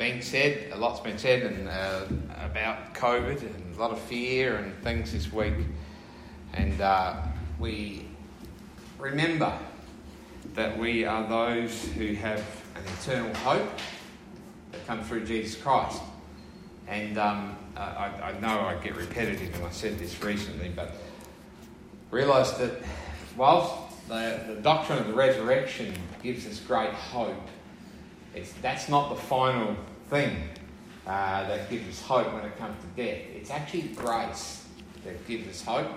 been said, a lot's been said and, uh, about COVID and a lot of fear and things this week. And uh, we remember that we are those who have an eternal hope that comes through Jesus Christ. And um, I, I, know I get repetitive and I said this recently, but realise that whilst the, the doctrine of the resurrection gives us great hope, it's, that's not the final thing uh, that gives us hope when it comes to death. It's actually grace that gives us hope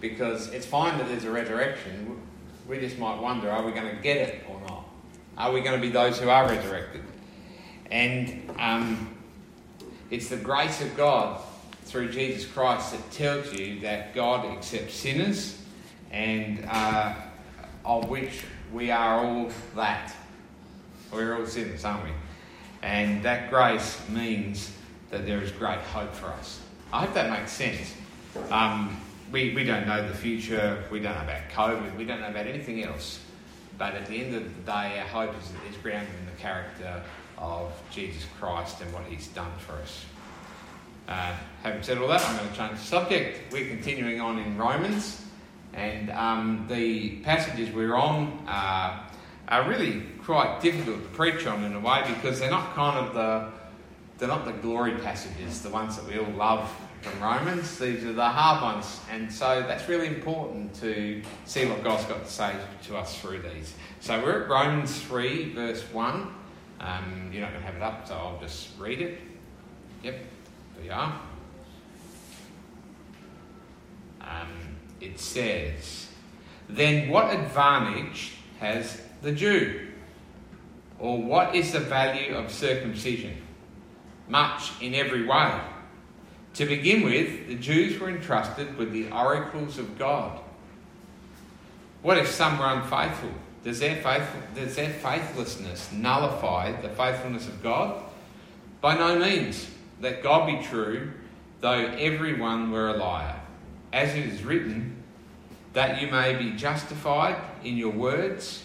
because it's fine that there's a resurrection. We just might wonder are we going to get it or not? Are we going to be those who are resurrected? And um, it's the grace of God through Jesus Christ that tells you that God accepts sinners and uh, of which we are all that. We're all sinners, aren't we? And that grace means that there is great hope for us. I hope that makes sense. Um, we, we don't know the future, we don't know about COVID, we don't know about anything else. But at the end of the day, our hope is, is grounded in the character of Jesus Christ and what he's done for us. Uh, having said all that, I'm going to change the subject. We're continuing on in Romans, and um, the passages we're on are, are really quite difficult to preach on in a way because they're not kind of the they're not the glory passages, the ones that we all love from Romans. These are the hard ones, and so that's really important to see what God's got to say to us through these. So we're at Romans three, verse one. Um, you're not going to have it up, so I'll just read it. Yep, there you are. Um, it says, Then what advantage has the Jew? Or what is the value of circumcision? Much in every way. To begin with, the Jews were entrusted with the oracles of God. What if some were unfaithful? Does their, does their faithlessness nullify the faithfulness of God? By no means. Let God be true, though everyone were a liar. As it is written, that you may be justified in your words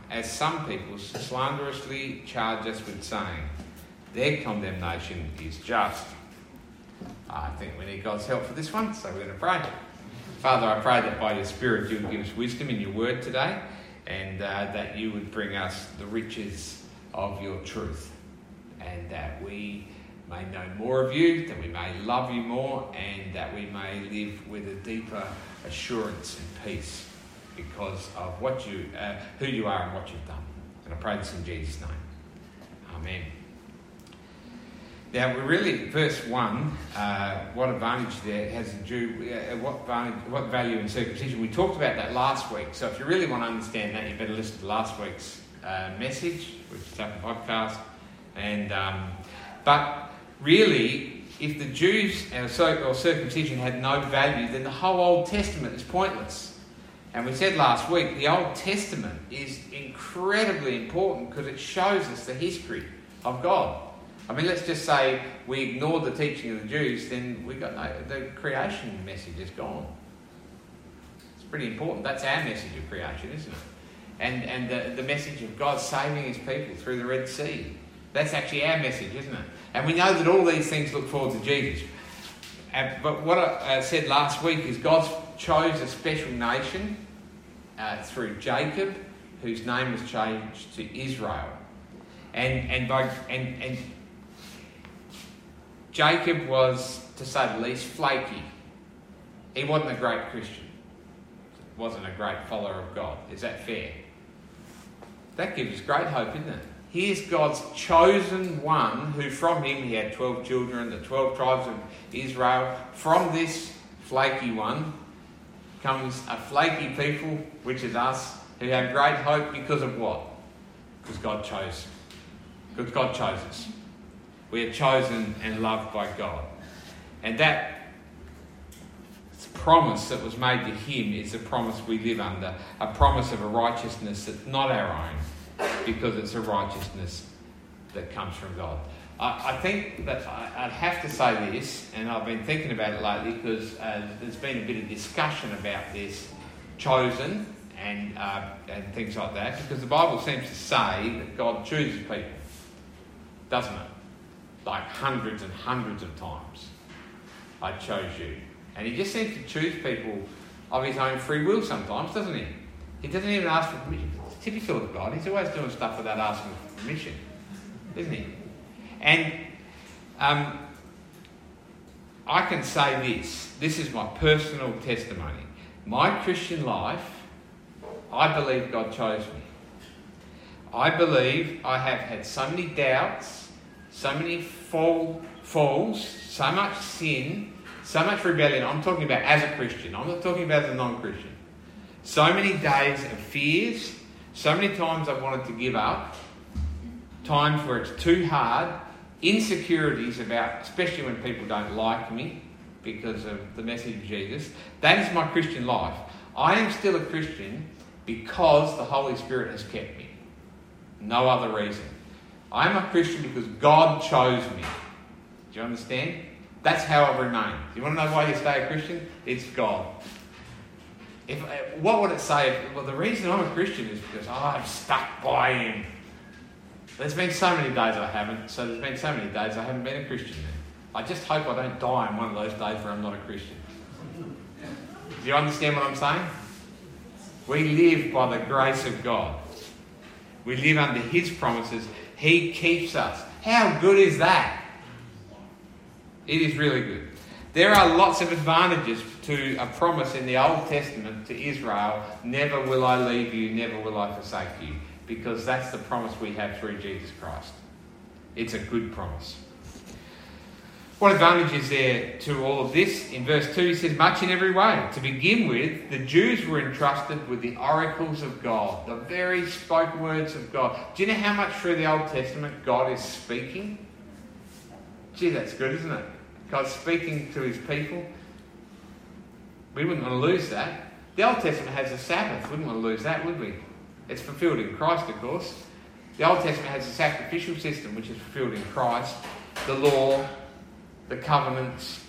As some people slanderously charge us with saying, their condemnation is just. I think we need God's help for this one, so we're going to pray. Father, I pray that by your Spirit you would give us wisdom in your word today and uh, that you would bring us the riches of your truth and that we may know more of you, that we may love you more, and that we may live with a deeper assurance and peace because of what you, uh, who you are and what you've done. And I pray this in Jesus' name. Amen. Now, we're really, verse 1, uh, what advantage there has a Jew, uh, what, what value in circumcision? We talked about that last week, so if you really want to understand that, you better listen to last week's uh, message, which is up the podcast. And, um, but really, if the Jews uh, or circumcision had no value, then the whole Old Testament is pointless. And we said last week, the Old Testament is incredibly important because it shows us the history of God. I mean, let's just say we ignored the teaching of the Jews, then we got no, the creation message is gone. It's pretty important. That's our message of creation, isn't it? And, and the, the message of God saving his people through the Red Sea. That's actually our message, isn't it? And we know that all these things look forward to Jesus. but what I uh, said last week is God chose a special nation uh, through Jacob, whose name was changed to Israel. And, and, by, and, and Jacob was, to say the least, flaky. He wasn't a great Christian. Wasn't a great follower of God. Is that fair? That gives us great hope, isn't it? Here's God's chosen one, who from him he had 12 children, the 12 tribes of Israel. From this flaky one comes a flaky people, which is us, who have great hope because of what? Because God chose. Because God chose us. We are chosen and loved by God. And that promise that was made to him is a promise we live under, a promise of a righteousness that's not our own, because it's a righteousness that comes from God. I, think that I, would have to say this, and I've been thinking about it lately because uh, there's been a bit of discussion about this chosen and, uh, and things like that, because the Bible seems to say that God chooses people, doesn't it? Like hundreds and hundreds of times. I chose you. And he just seems to choose people of his own free will sometimes, doesn't he? He doesn't even ask for permission. It's typical of God. He's always doing stuff without asking for permission, isn't he? And um, I can say this this is my personal testimony. My Christian life, I believe God chose me. I believe I have had so many doubts, so many fall, falls, so much sin, so much rebellion. I'm talking about as a Christian. I'm not talking about as a non Christian. So many days of fears. So many times I've wanted to give up. Times where it's too hard. Insecurities about, especially when people don't like me because of the message of Jesus. That is my Christian life. I am still a Christian because the Holy Spirit has kept me. No other reason. I am a Christian because God chose me. Do you understand? That's how I've remained. You want to know why you stay a Christian? It's God. If, uh, what would it say? If, well, the reason I'm a Christian is because oh, I'm stuck by Him. There's been so many days I haven't, so there's been so many days I haven't been a Christian. I just hope I don't die on one of those days where I'm not a Christian. Do you understand what I'm saying? We live by the grace of God. We live under His promises. He keeps us. How good is that? It is really good. There are lots of advantages to a promise in the Old Testament to Israel never will I leave you, never will I forsake you, because that's the promise we have through Jesus Christ. It's a good promise. What advantage is there to all of this? In verse 2, he says, Much in every way. To begin with, the Jews were entrusted with the oracles of God, the very spoken words of God. Do you know how much through the Old Testament God is speaking? Gee, that's good, isn't it? God's speaking to his people. We wouldn't want to lose that. The Old Testament has a Sabbath. We wouldn't want to lose that, would we? It's fulfilled in Christ, of course. The Old Testament has a sacrificial system, which is fulfilled in Christ. The law, the covenants,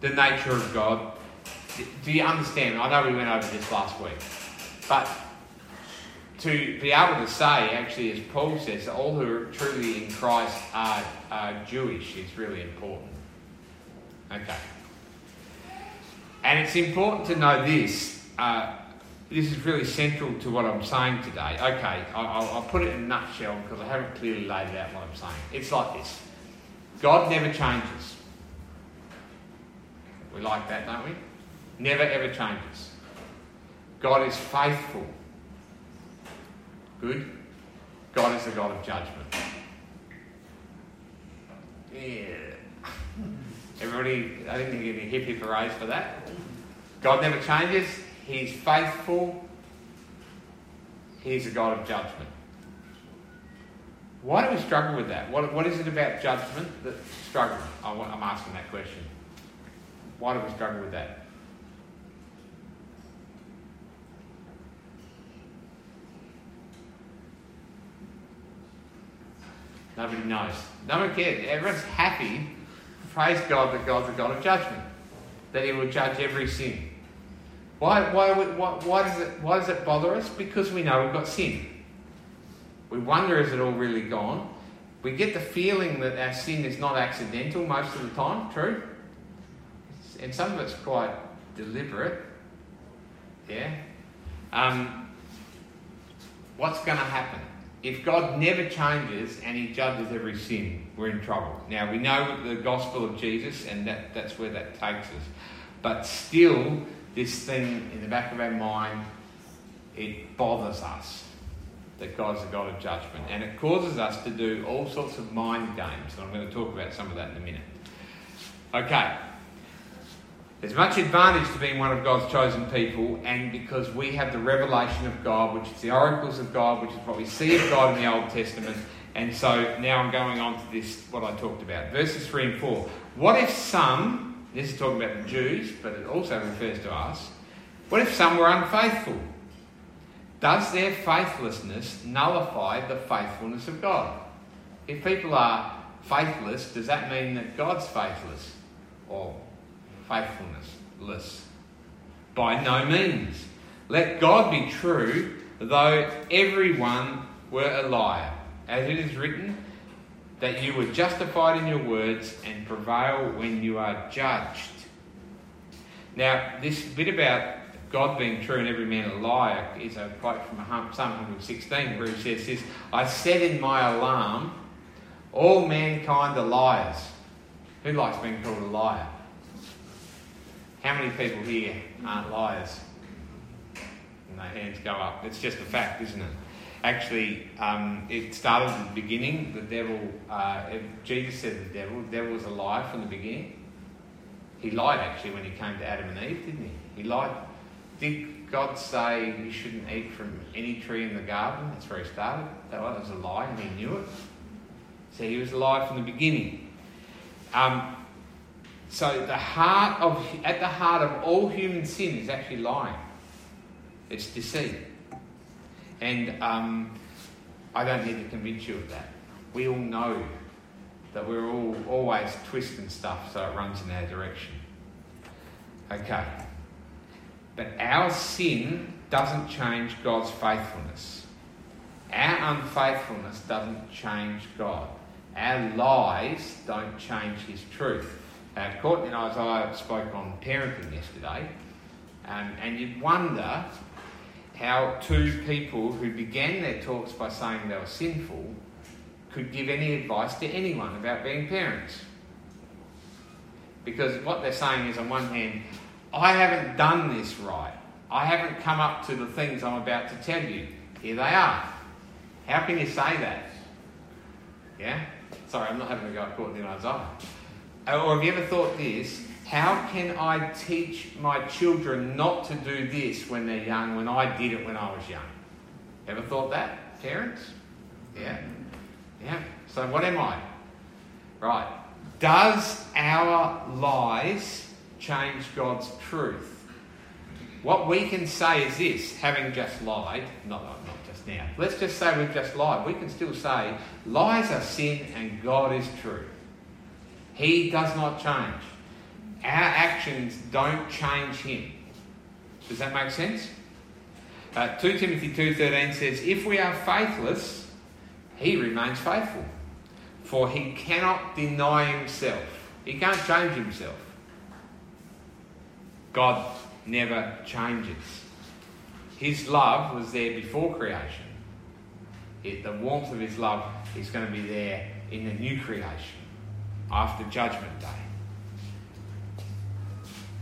the nature of God. Do you understand? I know we went over this last week. But to be able to say, actually, as Paul says, that all who are truly in Christ are, are Jewish is really important. Okay. And it's important to know this. Uh, this is really central to what I'm saying today. Okay, I'll, I'll put it in a nutshell because I haven't clearly laid it out what I'm saying. It's like this God never changes. We like that, don't we? Never ever changes. God is faithful. Good. God is the God of judgment. Yeah. Everybody, I didn't think any hip hip for that. God never changes. He's faithful. He's a God of judgment. Why do we struggle with that? What, what is it about judgment that struggle? I'm asking that question. Why do we struggle with that? Nobody knows. No one cares. Everyone's happy praise God that God's a God of judgment, that He will judge every sin. Why, why, why, why, does it, why does it bother us? Because we know we've got sin. We wonder, is it all really gone? We get the feeling that our sin is not accidental most of the time, true? And some of it's quite deliberate. Yeah? Um, what's going to happen? if God never changes and he judges every sin, we're in trouble. Now, we know the gospel of Jesus, and that, that's where that takes us. But still, this thing in the back of our mind, it bothers us that God's a God of judgment. And it causes us to do all sorts of mind games. And I'm going to talk about some of that in a minute. Okay, there's much advantage to being one of God's chosen people, and because we have the revelation of God, which is the oracles of God, which is what we see of God in the Old Testament, And so now I'm going on to this, what I talked about. Verses 3 and 4. What if some, this is talking about the Jews, but it also refers to us, what if some were unfaithful? Does their faithlessness nullify the faithfulness of God? If people are faithless, does that mean that God's faithless or faithfulnessless? By no means. Let God be true, though everyone were a liar. As it is written, that you were justified in your words and prevail when you are judged. Now, this bit about God being true and every man a liar is a quote from Psalm 116 where he says this I said in my alarm, all mankind are liars. Who likes being called a liar? How many people here aren't liars? And their hands go up. It's just a fact, isn't it? Actually, um, it started at the beginning. The devil, uh, Jesus said the devil, the devil was a liar from the beginning. He lied actually when he came to Adam and Eve, didn't he? He lied. Did God say you shouldn't eat from any tree in the garden? That's where he started. That was a lie and he knew it. So he was a liar from the beginning. Um, so the heart of, at the heart of all human sin is actually lying. It's deceit. And um, I don't need to convince you of that. We all know that we're all always twisting stuff so it runs in our direction. Okay. But our sin doesn't change God's faithfulness. Our unfaithfulness doesn't change God. Our lies don't change His truth. Uh, Courtney and Isaiah spoke on parenting yesterday, um, and you'd wonder how two people who began their talks by saying they were sinful could give any advice to anyone about being parents. Because what they're saying is, on one hand, I haven't done this right. I haven't come up to the things I'm about to tell you. Here they are. How can you say that? Yeah? Sorry, I'm not having a go at Courtney and Isaiah. Uh, or have you ever thought this? How can I teach my children not to do this when they're young when I did it when I was young? Ever thought that, parents? Yeah. Yeah. So what am I? Right. Does our lies change God's truth? What we can say is this, having just lied, not, not just now, let's just say we've just lied. We can still say lies are sin and God is true. He does not change. Our actions don't change him. Does that make sense? Uh, 2 Timothy 2.13 says, If we are faithless, he remains faithful. For he cannot deny himself. He can't change himself. God never changes. His love was there before creation. It, the warmth of his love is going to be there in the new creation after Judgment Day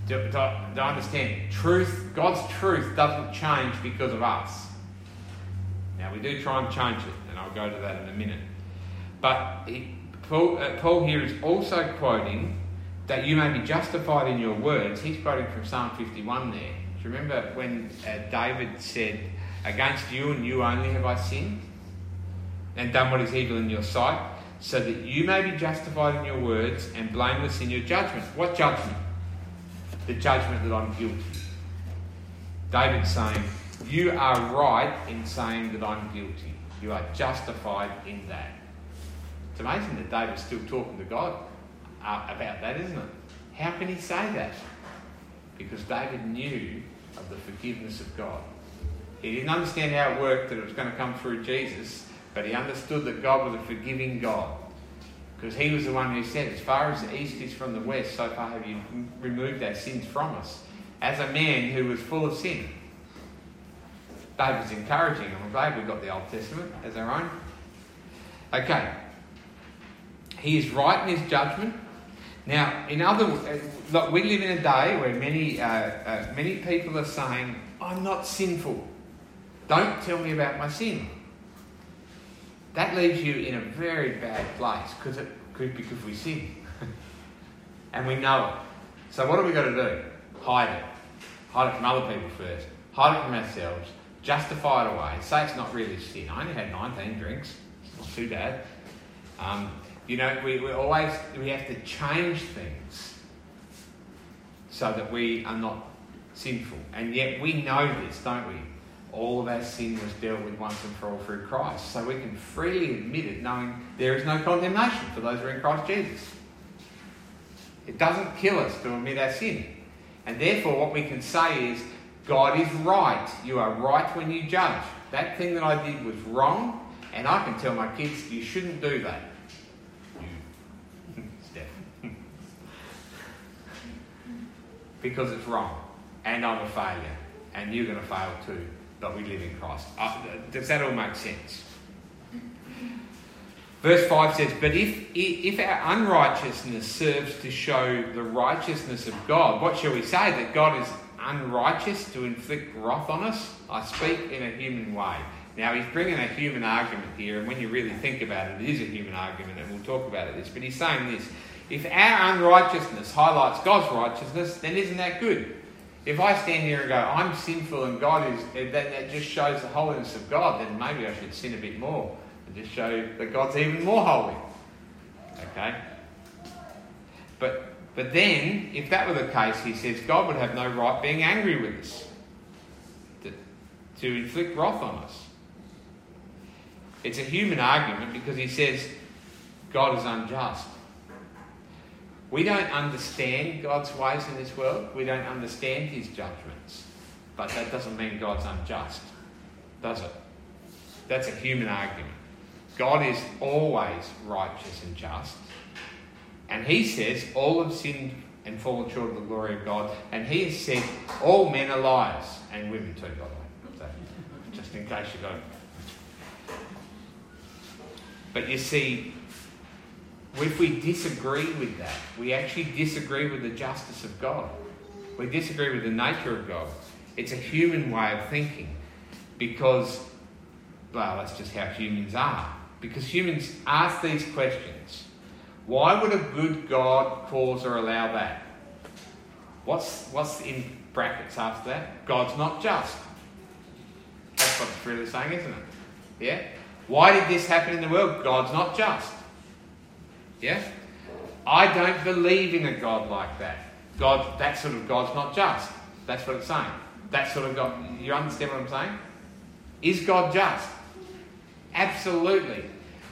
to, to, to understand truth, God's truth doesn't change because of us. Now, we do try and change it, and I'll go to that in a minute. But he, Paul, uh, Paul here is also quoting that you may be justified in your words. He's quoting from Psalm 51 there. Do you remember when uh, David said, Against you and you only have I sinned, and done what is evil in your sight, so that you may be justified in your words and blameless in your judgment? What judgment? The judgment that I'm guilty. David's saying, You are right in saying that I'm guilty. You are justified in that. It's amazing that David's still talking to God uh, about that, isn't it? How can he say that? Because David knew of the forgiveness of God. He didn't understand how it worked, that it was going to come through Jesus, but he understood that God was a forgiving God. Because he was the one who said, As far as the east is from the west, so far have you removed our sins from us. As a man who was full of sin. David's encouraging, I'm glad we've got the Old Testament as our own. Okay. He is right in his judgment. Now, in other uh, look, we live in a day where many, uh, uh, many people are saying, I'm not sinful. Don't tell me about my sin that leaves you in a very bad place because it could because we sin and we know it. So what have we got to do? Hide it. Hide it from other people first. Hide it from ourselves. Justify it away. Say it's not really sin. I only had 19 drinks. It's not too bad. Um, you know, we, we always we have to change things so that we are not sinful. And yet we know this, don't we? All of our sin was dealt with once and for all through Christ. So we can freely admit it, knowing there is no condemnation for those who are in Christ Jesus. It doesn't kill us to admit our sin. And therefore, what we can say is, God is right. You are right when you judge. That thing that I did was wrong, and I can tell my kids, you shouldn't do that. Steph. because it's wrong, and I'm a failure, and you're going to fail too, but we live in Christ. Uh, does that all make sense? Verse 5 says, But if, if our unrighteousness serves to show the righteousness of God, what shall we say? That God is unrighteous to inflict wrath on us? I speak in a human way. Now, he's bringing a human argument here, and when you really think about it, it is a human argument, and we'll talk about it this. But he's saying this if our unrighteousness highlights God's righteousness, then isn't that good? If I stand here and go, I'm sinful and God is, then that just shows the holiness of God, then maybe I should sin a bit more and just show that God's even more holy. Okay? But but then, if that were the case, he says God would have no right being angry with us to, to inflict wrath on us. It's a human argument because he says God is unjust. We don't understand God's ways in this world. We don't understand his judgments. But that doesn't mean God's unjust, does it? That's a human argument. God is always righteous and just. And he says, all have sinned and fallen short of the glory of God. And he has said, all men are liars. And women too, by the way. So, just in case you don't. But you see, if we disagree with that, we actually disagree with the justice of God. We disagree with the nature of God. It's a human way of thinking because, well, that's just how humans are. Because humans ask these questions why would a good God cause or allow that? What's, what's in brackets after that? God's not just. That's what it's really saying, isn't it? Yeah? Why did this happen in the world? God's not just. Yeah? I don't believe in a God like that. God, that sort of God's not just. That's what it's saying. That sort of God. You understand what I'm saying? Is God just? Absolutely.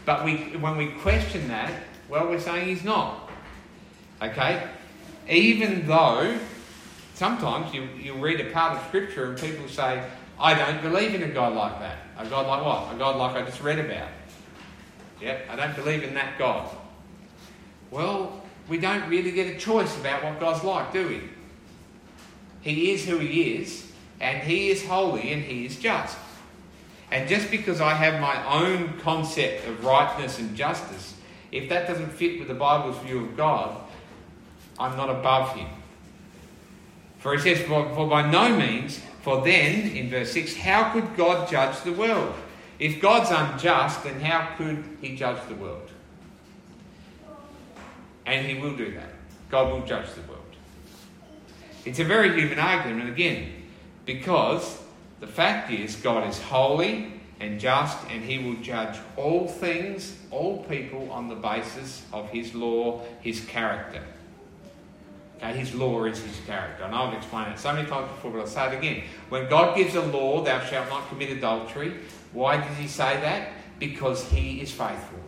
But we, when we question that, well, we're saying he's not. Okay? Even though sometimes you, you read a part of Scripture and people say, I don't believe in a God like that. A God like what? A God like I just read about. Yeah, I don't believe in that God. Well, we don't really get a choice about what God's like, do we? He is who He is, and He is holy and He is just. And just because I have my own concept of rightness and justice if that doesn't fit with the Bible's view of God, I'm not above him. For he says, for by no means, for then, in verse 6, how could God judge the world? If God's unjust, then how could he judge the world? And he will do that. God will judge the world. It's a very human argument, again, because the fact is God is holy, and just, and he will judge all things, all people, on the basis of his law, his character. Okay, his law is his character. And I've explained it so many times before, but I'll say it again. When God gives a law, thou shalt not commit adultery, why does he say that? Because he is faithful.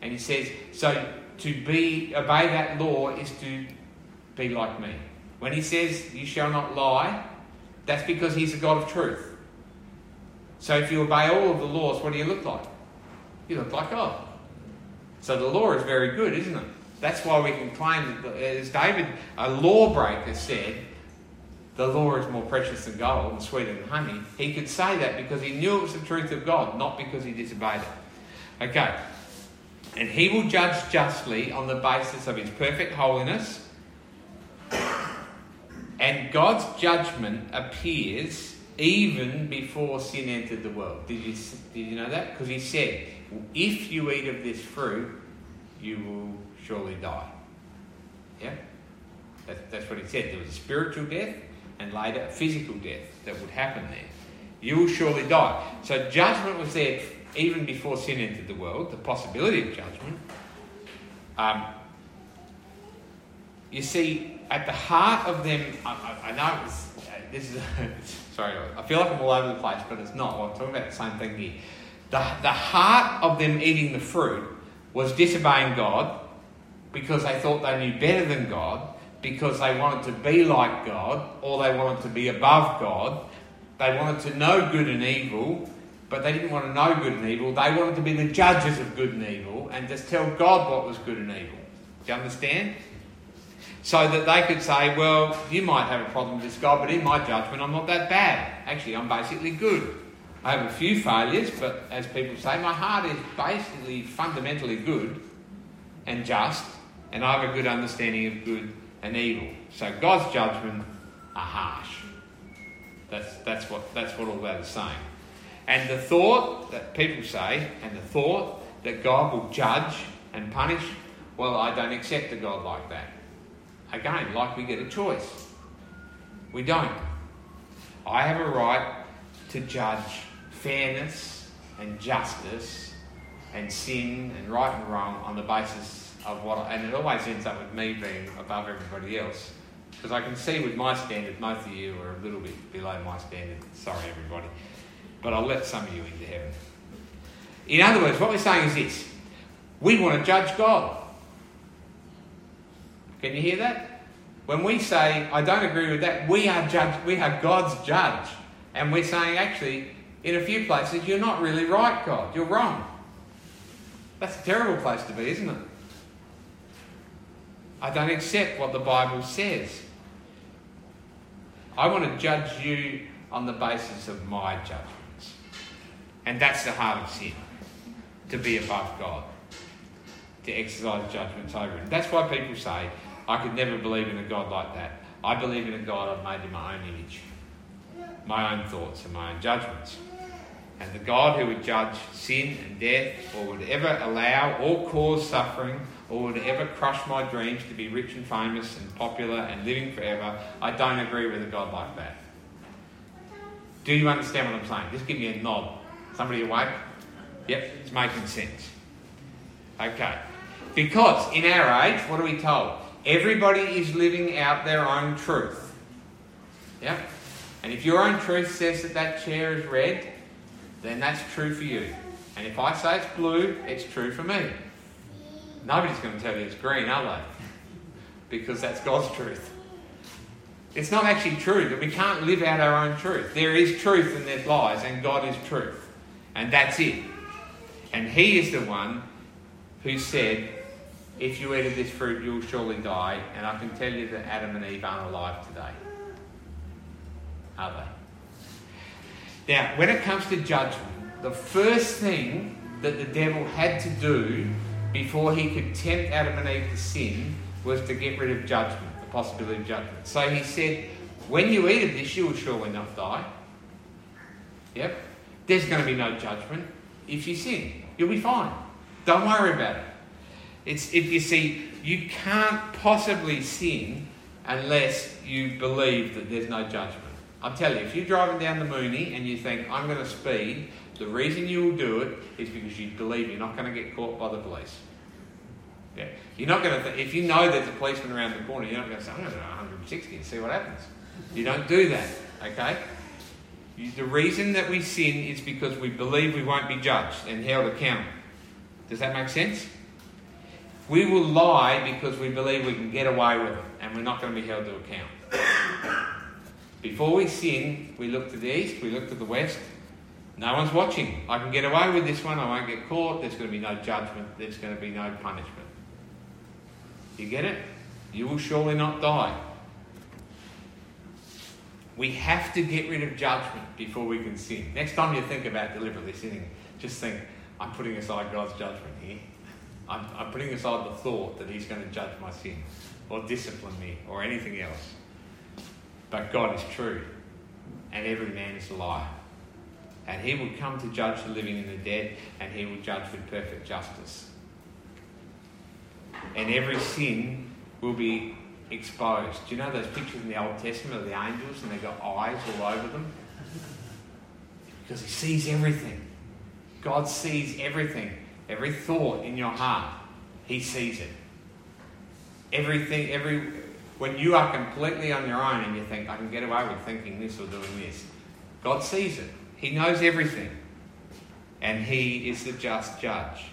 And he says, so to be obey that law is to be like me. When he says, you shall not lie, that's because he's a God of truth. So if you obey all of the laws, what do you look like? You look like God. So the law is very good, isn't it? That's why we can claim that, as David, a lawbreaker, said, the law is more precious than gold and sweeter than honey. He could say that because he knew it was the truth of God, not because he disobeyed it. Okay. And he will judge justly on the basis of his perfect holiness. And God's judgment appears even before sin entered the world. Did you, did you know that? Because he said, if you eat of this fruit, you will surely die. Yeah? That, that's what he said. There was a spiritual death and later a physical death that would happen there. You will surely die. So judgment was there even before sin entered the world, the possibility of judgment. Um, you see, at the heart of them, I, I, I know it's, uh, this is, sorry, I feel like I'm all over the place, but it's not. I'm talking about the same thing here. The, the heart of them eating the fruit was disobeying God because they thought they knew better than God, because they wanted to be like God, or they wanted to be above God. They wanted to know good and evil, but they didn't want to know good and evil. They wanted to be the judges of good and evil and just tell God what was good and evil. Do you understand? So that they could say, well, you might have a problem with this God, but in my judgment, I'm not that bad. Actually, I'm basically good. I have a few failures, but as people say, my heart is basically fundamentally good and just, and I have a good understanding of good and evil. So God's judgment are harsh. That's, that's, what, that's what all that is saying. And the thought that people say, and the thought that God will judge and punish, well, I don't accept a God like that. Again, like we get a choice. We don't. I have a right to judge fairness and justice and sin and right and wrong on the basis of what, I, and it always ends up with me being above everybody else. Because I can see with my standard, most of you are a little bit below my standard. Sorry, everybody. But I'll let some of you into heaven. In other words, what we're saying is this we want to judge God. Can you hear that? When we say, I don't agree with that, we are judge, we are God's judge. And we're saying, actually, in a few places, you're not really right, God. You're wrong. That's a terrible place to be, isn't it? I don't accept what the Bible says. I want to judge you on the basis of my judgments. And that's the heart of sin to be above God, to exercise judgments over Him. That's why people say, I could never believe in a God like that. I believe in a God I've made in my own image, my own thoughts and my own judgments. And the God who would judge sin and death, or would ever allow or cause suffering, or would ever crush my dreams to be rich and famous and popular and living forever, I don't agree with a God like that. Do you understand what I'm saying? Just give me a nod. Somebody awake? Yep, it's making sense. Okay. Because in our age, what are we told? Everybody is living out their own truth. Yep. And if your own truth says that that chair is red, then that's true for you. And if I say it's blue, it's true for me. Nobody's going to tell you it's green, are they? Because that's God's truth. It's not actually true that we can't live out our own truth. There is truth and there's lies, and God is truth. And that's it. And He is the one who said, If you eat of this fruit, you'll surely die. And I can tell you that Adam and Eve aren't alive today. Are they? Now, when it comes to judgment, the first thing that the devil had to do before he could tempt Adam and Eve to sin was to get rid of judgment, the possibility of judgment. So he said, When you eat of this, you will surely not die. Yep. There's going to be no judgment if you sin. You'll be fine. Don't worry about it. It's if you see, you can't possibly sin unless you believe that there's no judgment. I'm telling you, if you're driving down the Mooney and you think, I'm going to speed, the reason you will do it is because you believe you're not going to get caught by the police. Yeah. You're not going to, th- if you know there's a policeman around the corner, you're not going to say, I'm going to go 160 and see what happens. You don't do that, okay? The reason that we sin is because we believe we won't be judged and held accountable. Does that make sense? We will lie because we believe we can get away with it and we're not going to be held to account. Before we sin, we look to the east, we look to the west. No one's watching. I can get away with this one, I won't get caught, there's going to be no judgment, there's going to be no punishment. You get it? You will surely not die. We have to get rid of judgment before we can sin. Next time you think about deliberately sinning, just think, I'm putting aside God's judgment here. I'm, I'm putting aside the thought that He's going to judge my sin or discipline me or anything else. But God is true, and every man is a liar. And He will come to judge the living and the dead, and He will judge with perfect justice. And every sin will be exposed. Do you know those pictures in the Old Testament of the angels and they've got eyes all over them? Because He sees everything. God sees everything, every thought in your heart. He sees it. Everything, every when you are completely on your own and you think, I can get away with thinking this or doing this, God sees it. He knows everything. And He is the just judge.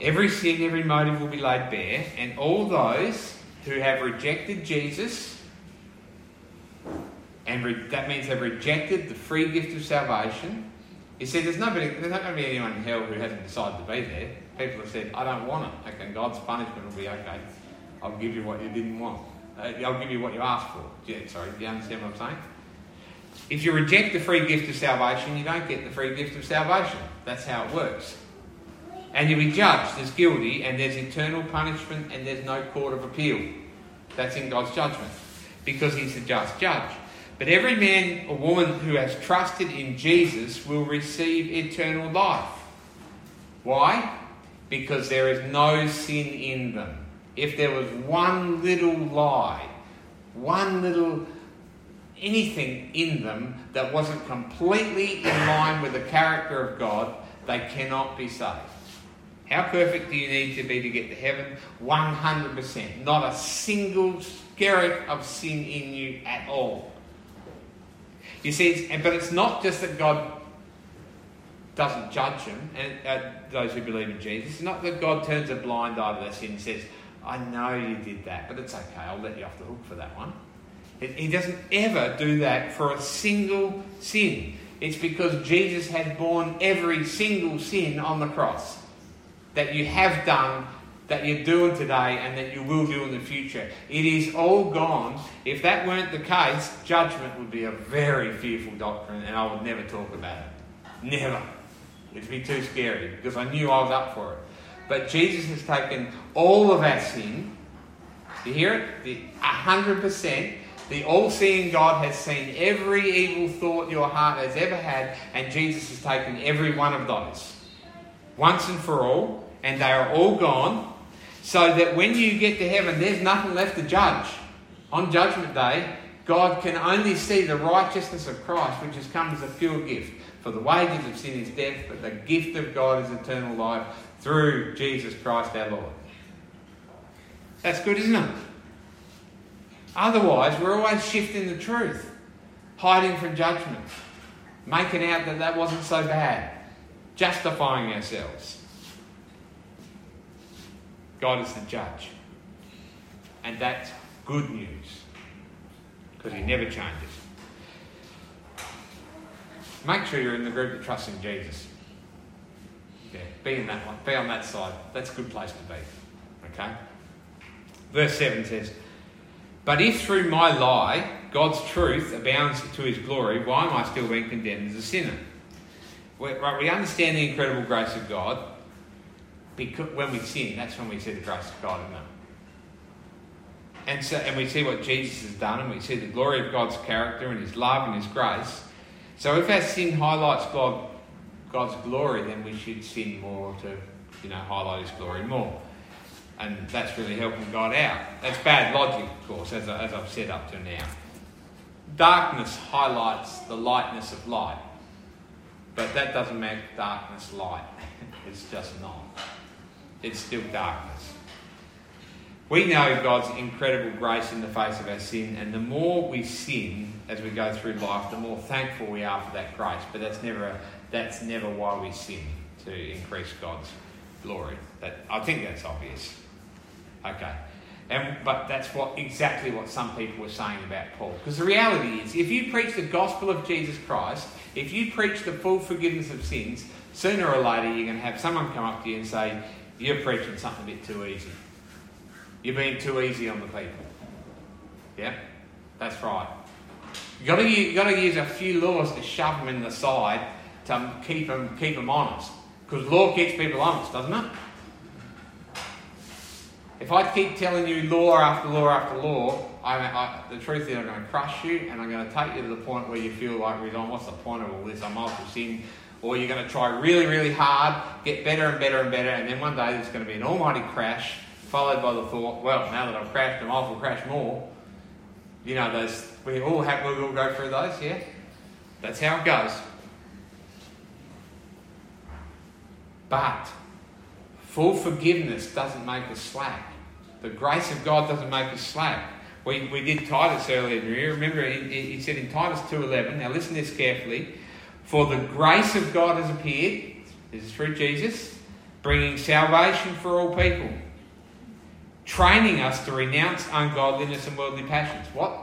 Every sin, every motive will be laid bare, and all those who have rejected Jesus, and re- that means they've rejected the free gift of salvation. You see, there's, nobody, there's not going to be anyone in hell who hasn't decided to be there. People have said, I don't want it. Okay, God's punishment will be okay. I'll give you what you didn't want. Uh, I'll give you what you asked for. Yeah, sorry, do you understand what I'm saying? If you reject the free gift of salvation, you don't get the free gift of salvation. That's how it works. And you'll be judged as guilty, and there's eternal punishment, and there's no court of appeal. That's in God's judgment, because He's the just judge. But every man or woman who has trusted in Jesus will receive eternal life. Why? Because there is no sin in them. If there was one little lie, one little anything in them that wasn't completely in line with the character of God, they cannot be saved. How perfect do you need to be to get to heaven? 100%. Not a single skerrick of sin in you at all. You see, but it's not just that God doesn't judge them, and uh, those who believe in Jesus. It's not that God turns a blind eye to their sin and says, I know you did that, but it's okay, I'll let you off the hook for that one. He doesn't ever do that for a single sin. It's because Jesus has borne every single sin on the cross that you have done, that you're doing today, and that you will do in the future. It is all gone. If that weren't the case, judgment would be a very fearful doctrine, and I would never talk about it. Never. It'd be too scary because I knew I was up for it. But Jesus has taken all of our sin. You hear it? The 100%. The all seeing God has seen every evil thought your heart has ever had, and Jesus has taken every one of those once and for all, and they are all gone, so that when you get to heaven, there's nothing left to judge. On Judgment Day, God can only see the righteousness of Christ, which has come as a pure gift. For the wages of sin is death, but the gift of God is eternal life through Jesus Christ our Lord. That's good, isn't it? Otherwise, we're always shifting the truth, hiding from judgment, making out that that wasn't so bad, justifying ourselves. God is the judge. And that's good news because He never changes. Make sure you're in the group that trusts in Jesus. Yeah, be in that one. Be on that side. That's a good place to be. Okay? Verse 7 says, But if through my lie God's truth abounds to his glory, why am I still being condemned as a sinner? Right, we understand the incredible grace of God. Because when we sin, that's when we see the grace of God, isn't it? And, so, and we see what Jesus has done, and we see the glory of God's character and his love and his grace. So if our sin highlights God, God's glory, then we should sin more to, you know, highlight his glory more. And that's really helping God out. That's bad logic, of course, as, I, as I've said up to now. Darkness highlights the lightness of light. But that doesn't make darkness light. it's just not. It's still darkness. We know God's incredible grace in the face of our sin, and the more we sin as we go through life, the more thankful we are for that grace. But that's never that's never why we sin to increase God's glory. That I think that's obvious. Okay. And, but that's what exactly what some people were saying about Paul. Because the reality is, if you preach the gospel of Jesus Christ, if you preach the full forgiveness of sins, sooner or later you're going to have someone come up to you and say, You're preaching something a bit too easy. You're being too easy on the people. Yeah? That's right. You've got to, you've got to use a few laws to shove them in the side to keep them, keep them honest. Because law keeps people honest, doesn't it? If I keep telling you law after law after law, I, I, the truth is I'm going to crush you and I'm going to take you to the point where you feel like, what's the point of all this? I'm off to sin. Or you're going to try really, really hard, get better and better and better, and then one day there's going to be an almighty crash, followed by the thought, well, now that I've crashed, I might as well crash more. You know, those, we all have, we all go through those, yeah? That's how it goes. But full forgiveness doesn't make us slack. The grace of God doesn't make us slack. We, we did Titus earlier. Do you remember? He, he said in Titus 2.11, now listen to this carefully. For the grace of God has appeared, this is through Jesus, bringing salvation for all people, training us to renounce ungodliness and worldly passions. What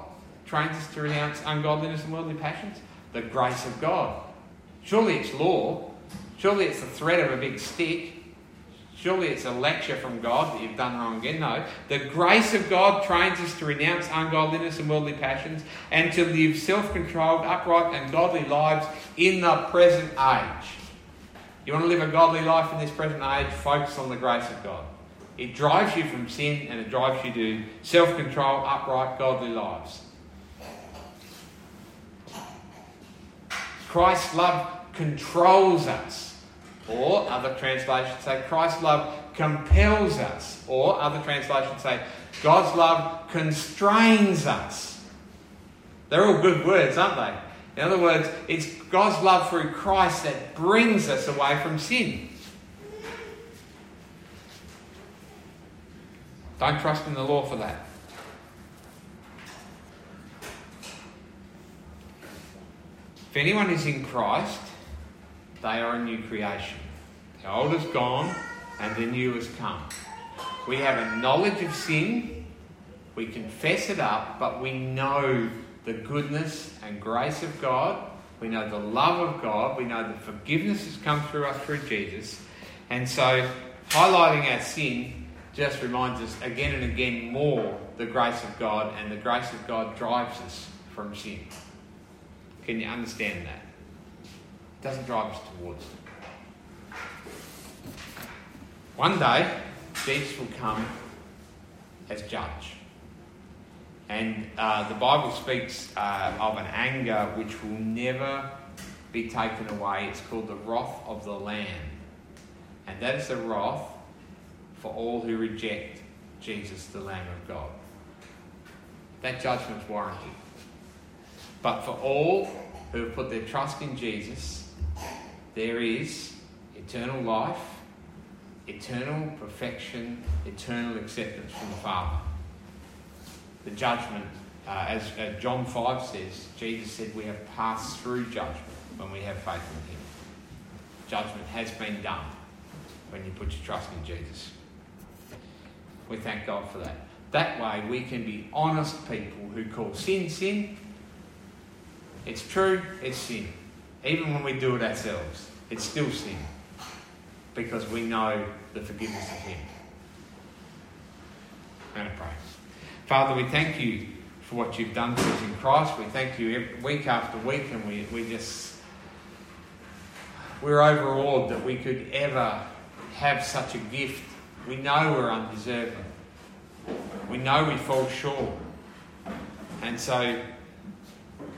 trains us to renounce ungodliness and worldly passions? The grace of God. Surely it's law. Surely it's the threat of a big stick. Surely it's a lecture from God that you've done wrong again. No. The grace of God trains us to renounce ungodliness and worldly passions and to live self controlled, upright, and godly lives in the present age. You want to live a godly life in this present age? Focus on the grace of God. It drives you from sin and it drives you to self control, upright, godly lives. Christ's love controls us. Or other translations say Christ's love compels us. Or other translations say God's love constrains us. They're all good words, aren't they? In other words, it's God's love through Christ that brings us away from sin. Don't trust in the law for that. If anyone is in Christ, they are a new creation. The old is gone and the new has come. We have a knowledge of sin, we confess it up, but we know the goodness and grace of God. We know the love of God. We know that forgiveness has come through us through Jesus. And so, highlighting our sin just reminds us again and again more the grace of God, and the grace of God drives us from sin. Can you understand that? Doesn't drive us towards. One day, Jesus will come as judge. And uh, the Bible speaks uh, of an anger which will never be taken away. It's called the wrath of the Lamb. And that is the wrath for all who reject Jesus, the Lamb of God. That judgment's warranted. But for all who have put their trust in Jesus, there is eternal life, eternal perfection, eternal acceptance from the Father. The judgment, uh, as, as John 5 says, Jesus said we have passed through judgment when we have faith in Him. Judgment has been done when you put your trust in Jesus. We thank God for that. That way we can be honest people who call sin sin. It's true, it's sin. Even when we do it ourselves, it's still sin because we know the forgiveness of Him. I'm going to pray. Father, we thank you for what you've done for us in Christ. We thank you every, week after week, and we, we just, we're overawed that we could ever have such a gift. We know we're undeserving. We know we fall short. And so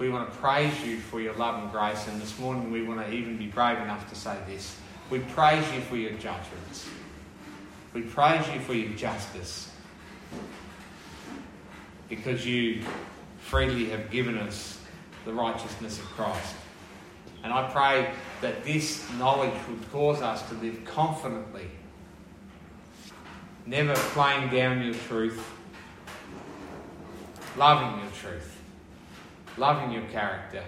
we want to praise you for your love and grace. And this morning we want to even be brave enough to say this. We praise you for your judgments. We praise you for your justice. Because you freely have given us the righteousness of Christ. And I pray that this knowledge would cause us to live confidently, never playing down your truth, loving your truth loving your character,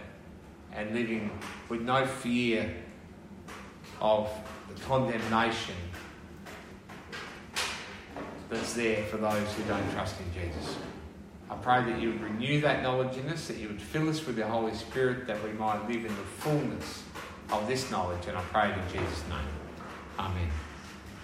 and living with no fear of the condemnation that's there for those who don't trust in Jesus. I pray that you would renew that knowledge in us, that you would fill us with the Holy Spirit, that we might live in the fullness of this knowledge. And I pray in Jesus' name. Amen.